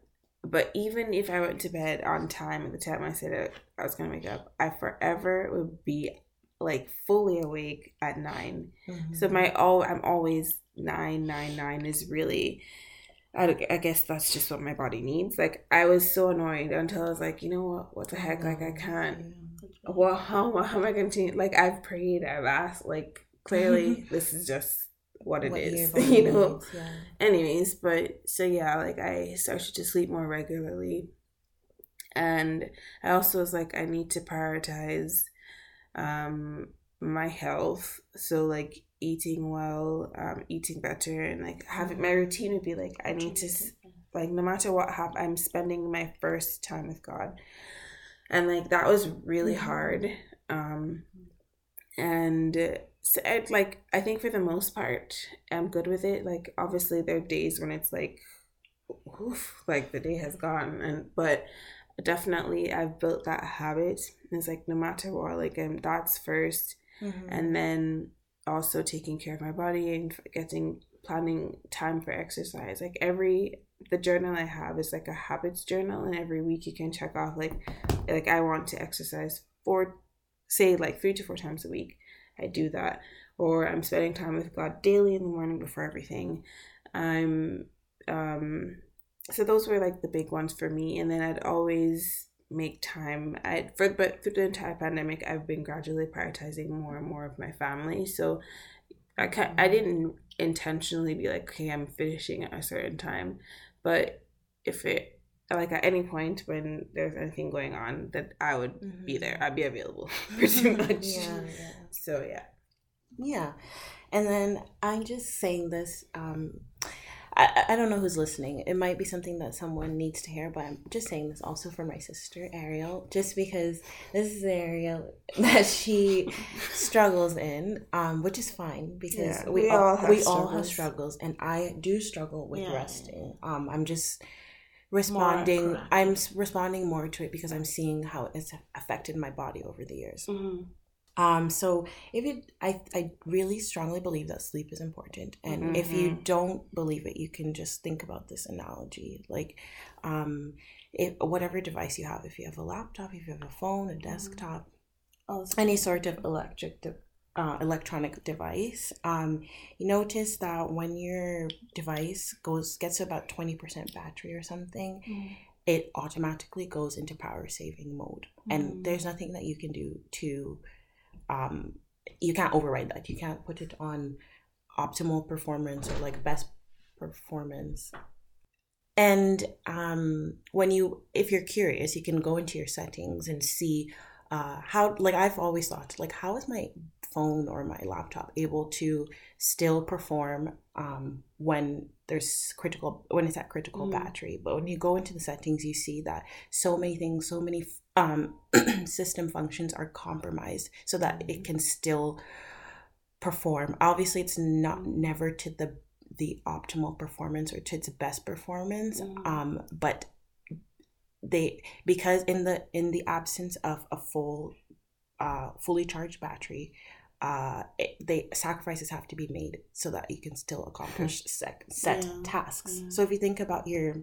but even if I went to bed on time at the time I said I was gonna wake up, I forever would be like fully awake at nine. Mhm. So my all I'm always nine nine nine is really. I, I guess that's just what my body needs. Like I was so annoyed until I was like, you know what? What the heck? Like I can't. Well, how, how am I going to? Like I've prayed, I've asked. Like clearly, [LAUGHS] this is just what it What is. [LAUGHS] You know needs, yeah. anyways but so yeah like i started to sleep more regularly and i also was like i need to prioritize um my health so like eating well um eating better and like having my routine would be like i need to like no matter what happens i'm spending my first time with god and like that was really Mhm. hard um and so I'd, like i think for the most part i'm good with it like obviously there are days when it's like oof, like the day has gone and but definitely i've built that habit it's like no matter what like um, that's first Mhm. and then also taking care of my body and getting planning time for exercise. Like every the journal i have is like a habits journal and every week you can check off like like i want to exercise four say like three to four times a week i do that. Or i'm spending time with god daily in the morning before everything. I'm um so those were like the big ones for me. And then i'd always make time i for but through the entire pandemic i've been gradually prioritizing more and more of my family so i ca i didn't intentionally be like okay i'm finishing at a certain time but if it like at any point when there's anything going on that i would be Mhm. there i'd be available [LAUGHS] [LAUGHS] pretty much yeah, yeah. so yeah Yeah. And then I'm just saying this. Um, I, I don't know who's listening. It might be something that someone needs to hear, but I'm just saying this also for my sister, Ariel, just because this is the area that she struggles in, um, which is fine because Yeah, we, we all, all have we all have struggles. struggles, and I do struggle with Yeah. resting. Um, I'm just responding. I'm responding more to it because I'm seeing how it's affected my body over the years. Mhm. Um, so if it, I, I really strongly believe that sleep is important, and if you don't believe it, you can just think about this analogy, like, um, if whatever device you have, if you have a laptop, if you have a phone, a desktop, Oh, it's- any sort of electric, de- uh, electronic device, um, you notice that when your device goes gets to about twenty percent battery or something, Mhm. it automatically goes into power saving mode. And Mm. there's nothing that you can do to um you can't override that. You can't put it on optimal performance or like best performance. And um when you if you're curious you can go into your settings and see uh how like i've always thought like how is my phone or my laptop able to still perform um when there's critical when it's at critical Mm. battery? But when you go into the settings you see that so many things so many um [CLEARS THROAT] system functions are compromised so that it can still perform obviously it's not never to the the optimal performance or to its best performance Mm. um but they because in the in the absence of a full uh fully charged battery uh it, they sacrifices have to be made so that you can still accomplish [LAUGHS] sec, set Yeah, tasks yeah. so if you think about your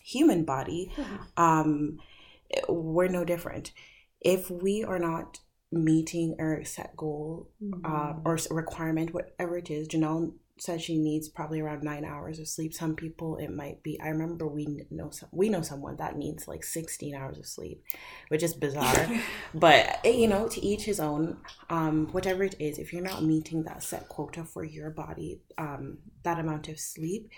human body [LAUGHS] um we're no different. If we are not meeting our set goal uh, or requirement whatever it is janelle says she needs probably around nine hours of sleep. Some people it might be i remember we know some we know someone that needs like 16 hours of sleep which is bizarre. [LAUGHS] But eh, you know to each his own. Um whatever it is if you're not meeting that set quota for your body um that amount of sleep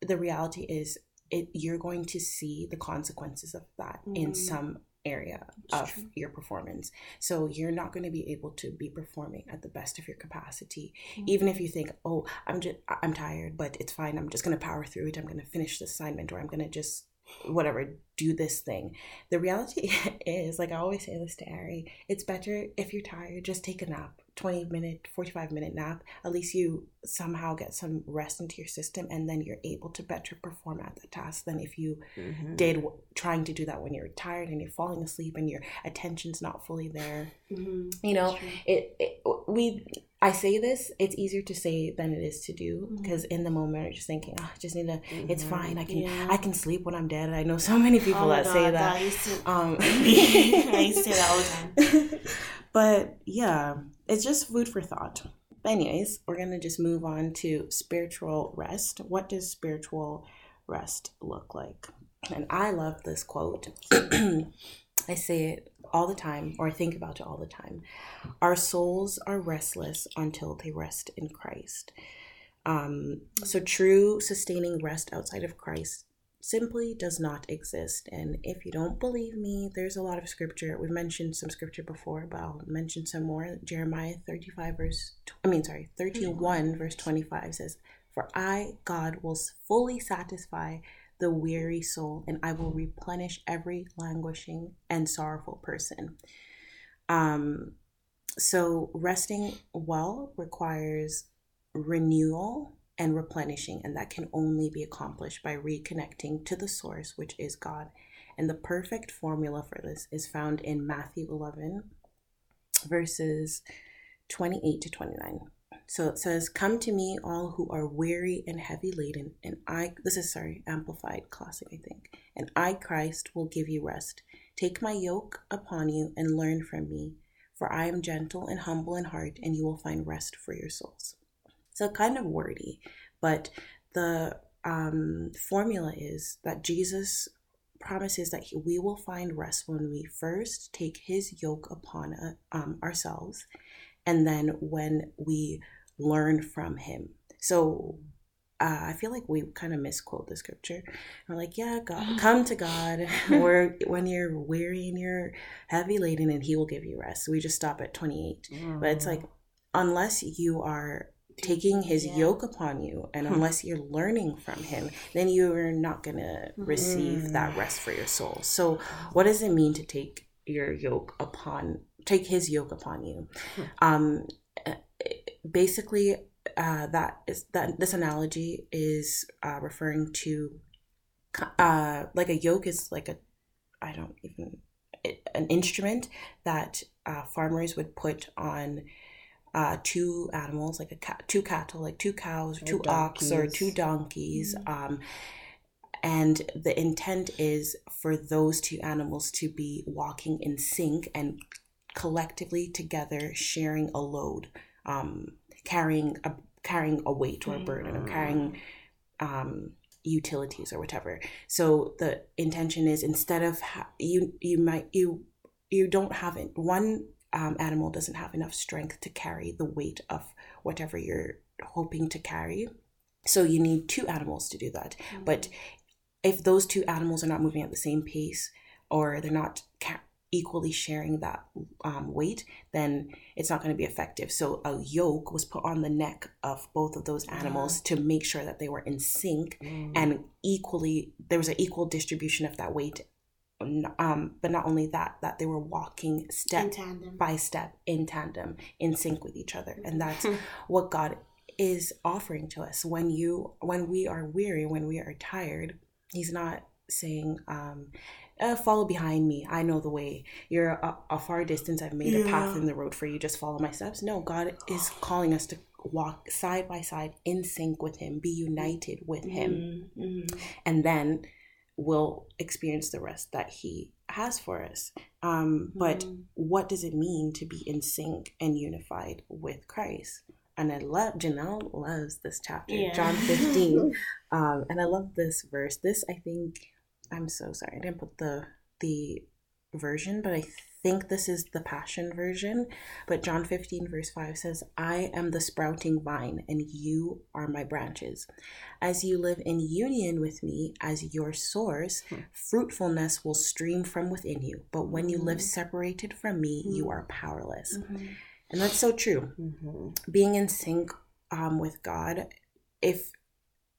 the reality is it you're going to see the consequences of that in Mm. some area of true. your performance. So you're not going to be able to be performing at the best of your capacity, mm-hmm. even if you think, "Oh, I'm just I'm tired, but it's fine. I'm just going to power through it. I'm going to finish the assignment, or I'm going to just whatever do this thing the reality [LAUGHS] is like i always say this to ari it's better if you're tired just take a nap 20 minute 45 minute nap at least you somehow get some rest into your system and then you're able to better perform at the task than if you mm-hmm. did trying to do that when you're tired and you're falling asleep and your attention's not fully there mm-hmm. you know it, it, we I say this, it's easier to say than it is to do because mm-hmm. in the moment you're just thinking, oh, I just need to. Mm-hmm. It's fine. I can yeah. I can sleep when I'm dead. I know so many people oh that God, say that. that I, used to, um, [LAUGHS] I used to say that all the [LAUGHS] time. but yeah, it's just food for thought. Anyways, we're gonna just move on to spiritual rest. What does spiritual rest look like? And I love this quote. [CLEARS THROAT] I say it all the time or I think about it all the time. Our souls are restless until they rest in Christ. Um, so, true sustaining rest outside of Christ simply does not exist. And if you don't believe me, there's a lot of scripture. We've mentioned some scripture before, but I'll mention some more. Jeremiah 35, verse, I mean, sorry, 31, verse 25 says, For I, God, will fully satisfy the weary soul, and I will replenish every languishing and sorrowful person. Um, so, resting well requires renewal and replenishing, and that can only be accomplished by reconnecting to the source, which is God. And the perfect formula for this is found in Matthew 11, verses 28 to 29. So it says, Come to me, all who are weary and heavy laden, and I, this is sorry, amplified classic, I think, and I, Christ, will give you rest. Take my yoke upon you and learn from me, for I am gentle and humble in heart, and you will find rest for your souls. So kind of wordy, but the um, formula is that Jesus promises that he, we will find rest when we first take his yoke upon uh, um, ourselves and then when we learn from him. So uh, I feel like we kind of misquote the scripture. We're like, yeah, God, [LAUGHS] come to God, or when you're weary and you're heavy laden, and He will give you rest. So we just stop at 28. Mm. But it's like, unless you are taking His yeah. yoke upon you, and hmm. unless you're learning from Him, then you're not gonna receive mm. that rest for your soul. So, what does it mean to take your yoke upon, take His yoke upon you? Hmm. Um, basically uh, that is that this analogy is uh, referring to uh, like a yoke is like a I don't even an instrument that uh, farmers would put on uh, two animals like a cat, two cattle like two cows or two donkeys. ox or two donkeys mm-hmm. um, and the intent is for those two animals to be walking in sync and collectively together sharing a load um, carrying a carrying a weight or a burden or carrying mm. um, utilities or whatever. So the intention is instead of ha- you you might you you don't have it one um, animal doesn't have enough strength to carry the weight of whatever you're hoping to carry. So you need two animals to do that. Mm-hmm. But if those two animals are not moving at the same pace or they're not ca- equally sharing that um, weight, then it's not going to be effective. So a yoke was put on the neck of both of those animals to make sure that they were in sync mm. and equally there was an equal distribution of that weight. Um, but not only that, that they were walking step by step in tandem, in sync with each other, and that's [LAUGHS] what God is offering to us when you when we are weary, when we are tired. He's not saying um, uh, follow behind me. I know the way. You're a, a far distance. I've made yeah. a path in the road for you. Just follow my steps. No, God is [SIGHS] calling us to walk side by side in sync with Him, be united with Him. Mm-hmm. And then we'll experience the rest that He has for us. Um, but mm-hmm. what does it mean to be in sync and unified with Christ? and I love Janelle loves this chapter, yeah. John 15. [LAUGHS] um, and I love this verse. This I think I'm so sorry. I didn't put the the version, but I think this is the Passion Version, but John 15, verse 5 says, I am the sprouting vine, and you are my branches. As you live in union with me as your source, hmm. fruitfulness will stream from within you. But when you live mm-hmm. separated from me, you are powerless. Mm-hmm. And that's so true. Mm-hmm. Being in sync um, with God, if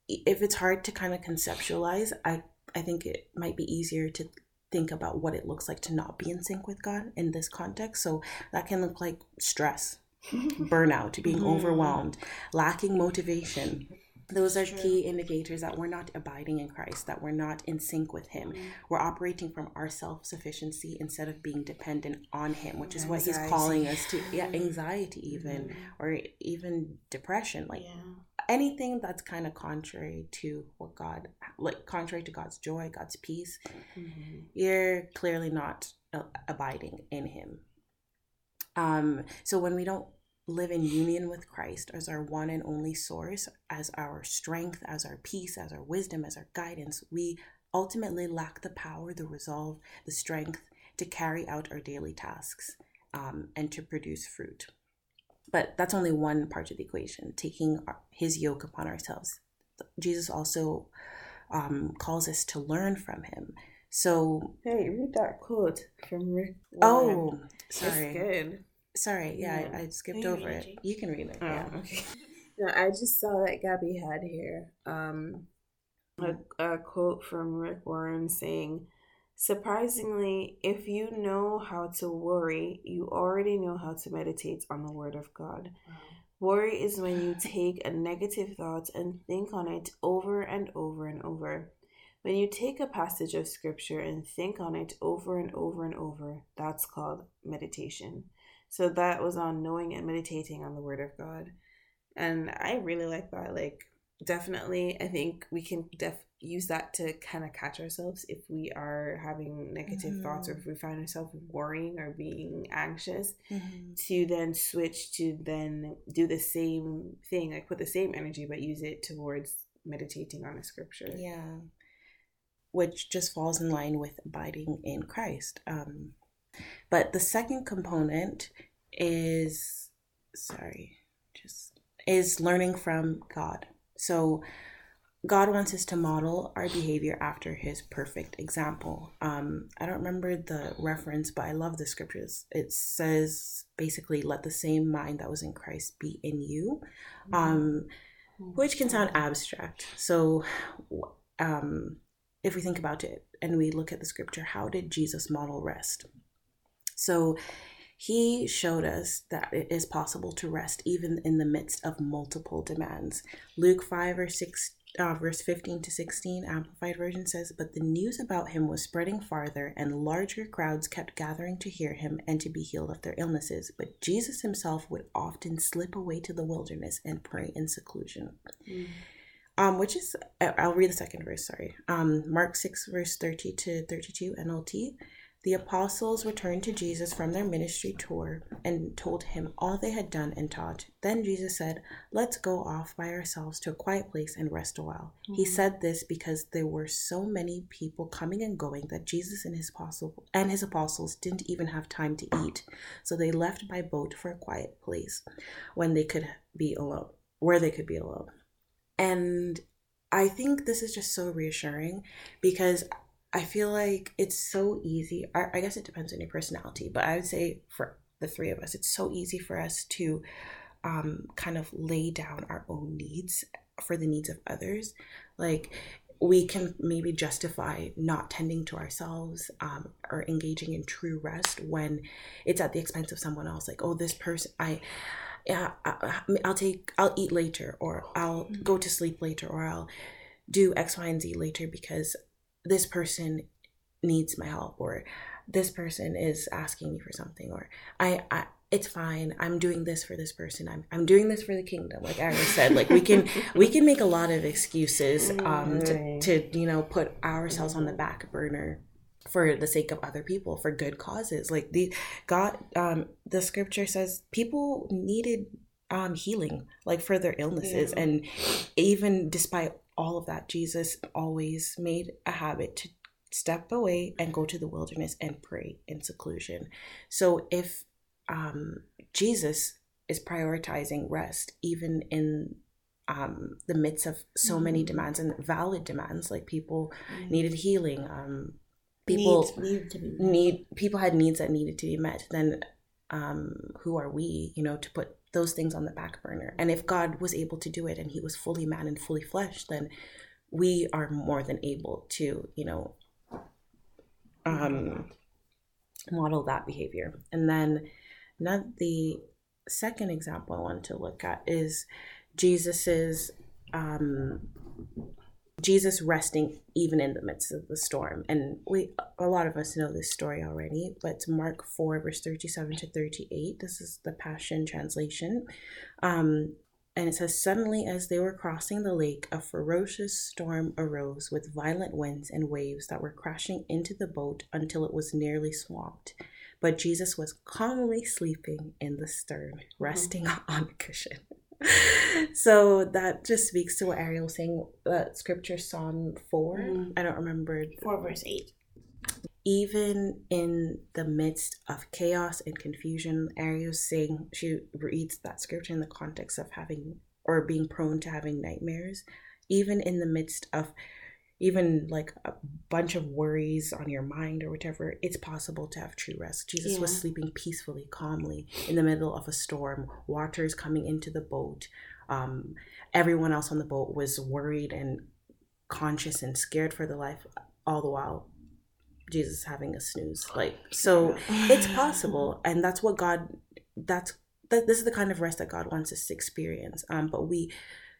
if it's hard to kind of conceptualize, I I think it might be easier to think about what it looks like to not be in sync with God in this context. So that can look like stress, [LAUGHS] burnout, being mm-hmm. overwhelmed, lacking motivation, those are key indicators that we're not abiding in Christ, that we're not in sync with Him. Mm-hmm. We're operating from our self sufficiency instead of being dependent on Him, which is anxiety. what He's calling us to. Yeah, anxiety, even, mm-hmm. or even depression. Like yeah. Anything that's kind of contrary to what God, like contrary to God's joy, God's peace, mm-hmm. you're clearly not abiding in Him. Um, so when we don't live in union with Christ as our one and only source, as our strength, as our peace, as our wisdom, as our guidance, we ultimately lack the power, the resolve, the strength to carry out our daily tasks um, and to produce fruit. But that's only one part of the equation, taking his yoke upon ourselves. Jesus also um, calls us to learn from him. So, hey, read that quote from Rick. Warren. Oh, sorry. It's good. Sorry, yeah, yeah. I, I, skipped over it. it. You can read it. Oh, yeah. Okay. [LAUGHS] No, I just saw that Gabby had here um, a, a quote from Rick Warren saying, Surprisingly, if you know how to worry, you already know how to meditate on the Word of God. Wow. Worry is when you [LAUGHS] take a negative thought and think on it over and over and over. When you take a passage of scripture and think on it over and over and over, that's called meditation. So that was on knowing and meditating on the word of God. And I really like that. Like definitely I think we can def use that to kind of catch ourselves if we are having negative mm-hmm. thoughts or if we find ourselves worrying or being anxious mm-hmm. to then switch to then do the same thing like put the same energy but use it towards meditating on a scripture yeah which just falls in line with abiding in christ um but the second component is sorry, just is learning from God. So God wants us to model our behavior after his perfect example. Um, I don't remember the reference, but I love the scriptures. It says basically, let the same mind that was in Christ be in you, um, which can sound abstract. So, um, if we think about it and we look at the scripture, how did Jesus model rest? So he showed us that it is possible to rest even in the midst of multiple demands. Luke 5 or 6 uh, verse 15 to 16 amplified version says but the news about him was spreading farther and larger crowds kept gathering to hear him and to be healed of their illnesses. But jesus himself would often slip away to the wilderness and pray in seclusion. Mm. um, which is i'll read the second verse sorry. Um, mark 6 verse 30 to 32 nlt the apostles returned to Jesus from their ministry tour and told him all they had done and taught. Then Jesus said, Let's go off by ourselves to a quiet place and rest a while. Mm-hmm. He said this because there were so many people coming and going that Jesus and his apostle and his apostles didn't even have time to eat. So they left by boat for a quiet place when they could be alone, where they could be alone. And I think this is just so reassuring because I feel like it's so easy. I, I guess it depends on your personality, but I would say for the three of us, it's so easy for us to um, kind of lay down our own needs for the needs of others. Like we can maybe justify not tending to ourselves um, or engaging in true rest when it's at the expense of someone else. Like, oh, this person, I, yeah, I, will take, I'll eat later, or I'll mm-hmm. go to sleep later, or I'll do X, Y, and Z later because this person needs my help or this person is asking me for something or I, I it's fine. I'm doing this for this person. I'm, I'm doing this for the kingdom. Like i said like we can [LAUGHS] we can make a lot of excuses um to, to you know put ourselves on the back burner for the sake of other people for good causes. Like the god um the scripture says people needed um healing like for their illnesses. Yeah. and even despite all of that, Jesus always made a habit to step away and go to the wilderness and pray in seclusion. So if um, Jesus is prioritizing rest, even in um, the midst of so mm-hmm. many demands and valid demands, like people mm-hmm. needed healing, um, people needs, need people had needs that needed to be met. Then um, who are we, you know, to put those things on the back burner? And if God was able to do it and He was fully man and fully flesh, then we are more than able to, you know, um, model that behavior. And then now the second example I want to look at is Jesus's um, Jesus resting even in the midst of the storm. And we a lot of us know this story already, but it's Mark 4, verse 37 to 38. This is the Passion Translation. Um, and it says, Suddenly, as they were crossing the lake, a ferocious storm arose with violent winds and waves that were crashing into the boat until it was nearly swamped. But Jesus was calmly sleeping in the stern, resting mm-hmm. on a cushion. [LAUGHS] so that just speaks to what Ariel was saying. Uh, scripture Psalm 4. Mm. I don't remember. 4 verse 8. Even in the midst of chaos and confusion, Ariel's saying she reads that scripture in the context of having or being prone to having nightmares. Even in the midst of even like a bunch of worries on your mind or whatever, it's possible to have true rest. Jesus yeah. was sleeping peacefully, calmly in the middle of a storm, waters coming into the boat. Um, everyone else on the boat was worried and conscious and scared for their life, all the while Jesus having a snooze. Like, so it's [LAUGHS] possible. And that's what God, that's, that, this is the kind of rest that God wants us to experience. Um, but we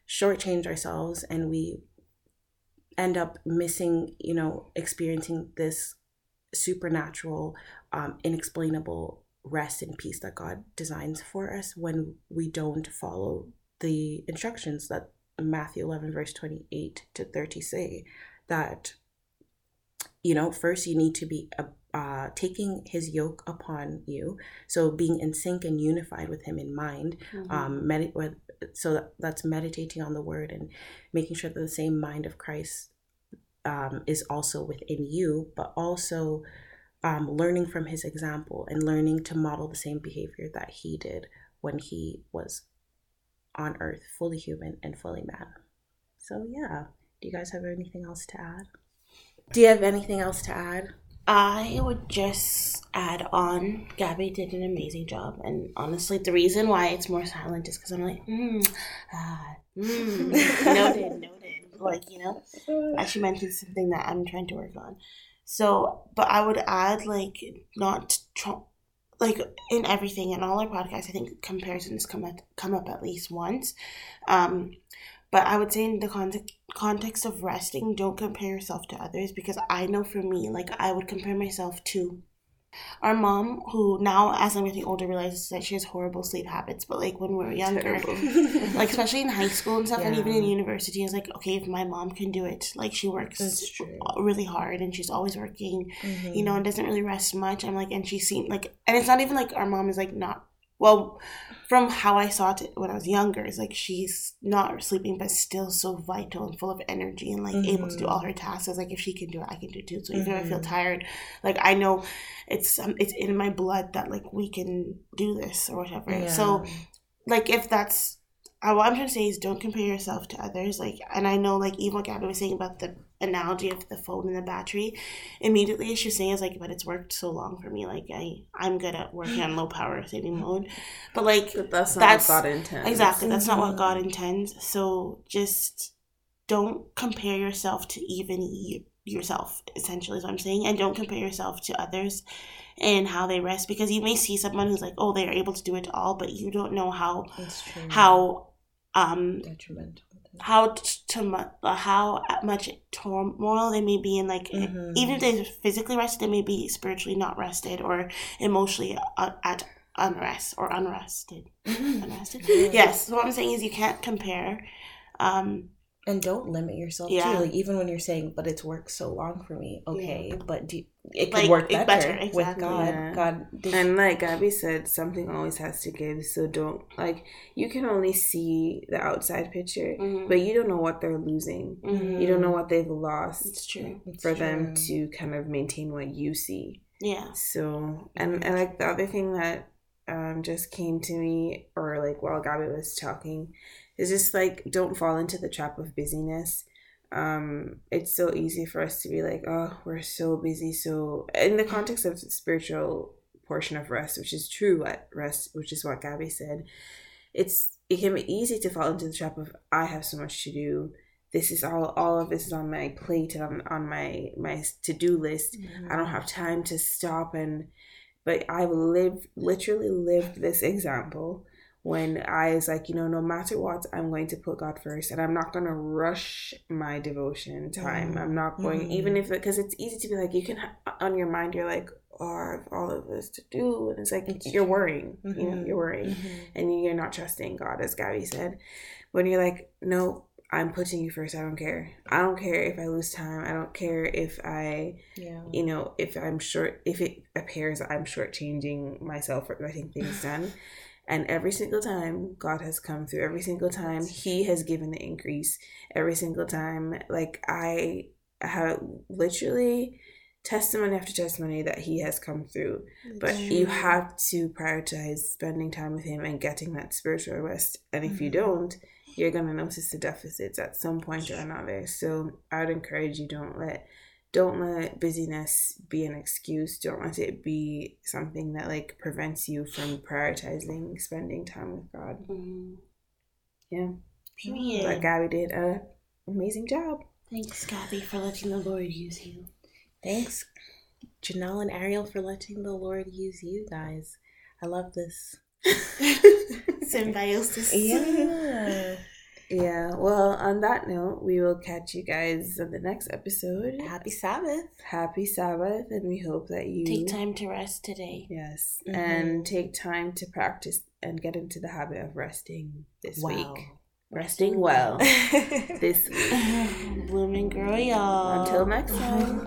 shortchange ourselves and we end up missing, you know, experiencing this supernatural, um, inexplainable rest and peace that God designs for us when we don't follow the instructions that Matthew 11, verse 28 to 30 say that, you know, first you need to be uh, uh, taking his yoke upon you. So being in sync and unified with him in mind, mm-hmm. um, med- so that, that's meditating on the word and making sure that the same mind of Christ um, is also within you, but also um, learning from his example and learning to model the same behavior that he did when he was on earth, fully human and fully man. So, yeah. Do you guys have anything else to add? Do you have anything else to add? I would just add on. Gabby did an amazing job, and honestly, the reason why it's more silent is because I'm like, mm, ah, mm, [LAUGHS] noted, noted. Like you know, as she mentioned something that I'm trying to work on. So, but I would add like not tr- like in everything in all our podcasts. I think comparisons come up, come up at least once. Um, but I would say in the context context of resting, don't compare yourself to others because I know for me, like I would compare myself to our mom, who now as I'm getting older realizes that she has horrible sleep habits, but like when we were younger, [LAUGHS] like especially in high school and stuff, yeah. and even in university, I was like, okay, if my mom can do it, like she works really hard and she's always working, mm-hmm. you know, and doesn't really rest much. I'm like, and she seemed like, and it's not even like our mom is like not well from how i saw it when i was younger it's like she's not sleeping but still so vital and full of energy and like mm-hmm. able to do all mm-hmm. her tasks it's like if she can do it i can do it too so even mm-hmm. if i feel mm-hmm. tired like i know it's um, it's in my blood that like we can do this or whatever yeah. so like if that's what i'm trying to say is don't compare yourself to others like and i know like even what gabby was saying about the analogy of the phone and the battery, immediately as she's saying is like, but it's worked so long for me. Like I, I'm good at working on low power saving mode, but like but that's not that's, what God intends. Exactly, that's not what God intends. So just don't compare yourself to even you, yourself. Essentially, is what I'm saying, and don't compare yourself to others and how they rest because you may see someone who's like, oh, they are able to do it all, but you don't know how how um detrimental how to how much turmoil they may be in like mm-hmm. even if they're physically rested they may be spiritually not rested or emotionally uh, at unrest or unrested mm-hmm. unrested yes so what i'm saying is you can't compare um and don't limit yourself Yeah. too. Like even when you're saying, "But it's worked so long for me." Okay, but do, it could Like, work better, better, with. God. Yeah. God, And like Gabby said, something always has to give. So don't like you can only see the outside picture, Mhm. but you don't know what they're losing. Mhm. You don't know what they've lost It's true. It's for them to kind of maintain what you see. Yeah. So and and like the other thing that um just came to me or like while Gabby was talking is just like don't fall into the trap of busyness. Um it's so easy for us to be like, oh, we're so busy. So in the context of the spiritual portion of rest, which is true at rest, which is what Gabby said, it's it can be easy to fall into the trap of I have so much to do. This is all all of this is on my plate and on, on my my to-do list. I don't have time to stop and but I've lived literally lived this example when I was like, you know, no matter what, I'm going to put God first and I'm not going to rush my devotion time. I'm not going, Mhm. even if, because it's easy to be like, you can, on your mind, you're like, oh, I have all of this to do. And it's like, It's you're worrying, you know, Mhm. you're worrying Mhm. and you're not trusting God, as Gabby said. When you're like, no, I'm putting you first. I don't care. I don't care if I lose time. I don't care if I Yeah. you know, if I'm short, if it appears I'm shortchanging myself for getting things done. And every single time God has come through, every single time He has given the increase, every single time, like I have literally testimony after testimony that He has come through. But you have to prioritize spending time with Him and getting that spiritual rest. And if you Mhm. don't, you're going to notice the deficits at some point or another. So I would encourage you don't let don't let busyness be an excuse. Don't let it be something that like prevents you from prioritizing spending time with God. Mhm. Yeah. Period. But Gabby did a amazing job. Thanks, Gabby, for letting the Lord use you. Thanks, Janelle and Ariel, for letting the Lord use you guys. I love this. [LAUGHS] Symbiosis. Yeah. Yeah. Well, on that note, we will catch you guys on the next episode. Happy Sabbath. Happy Sabbath, and we hope that you Take time to rest today. Yes, Mhm. and take time to practice and get into the habit of resting this Wow. week. Resting well [LAUGHS] this week. [LAUGHS] Bloom and grow, y'all. Until next time.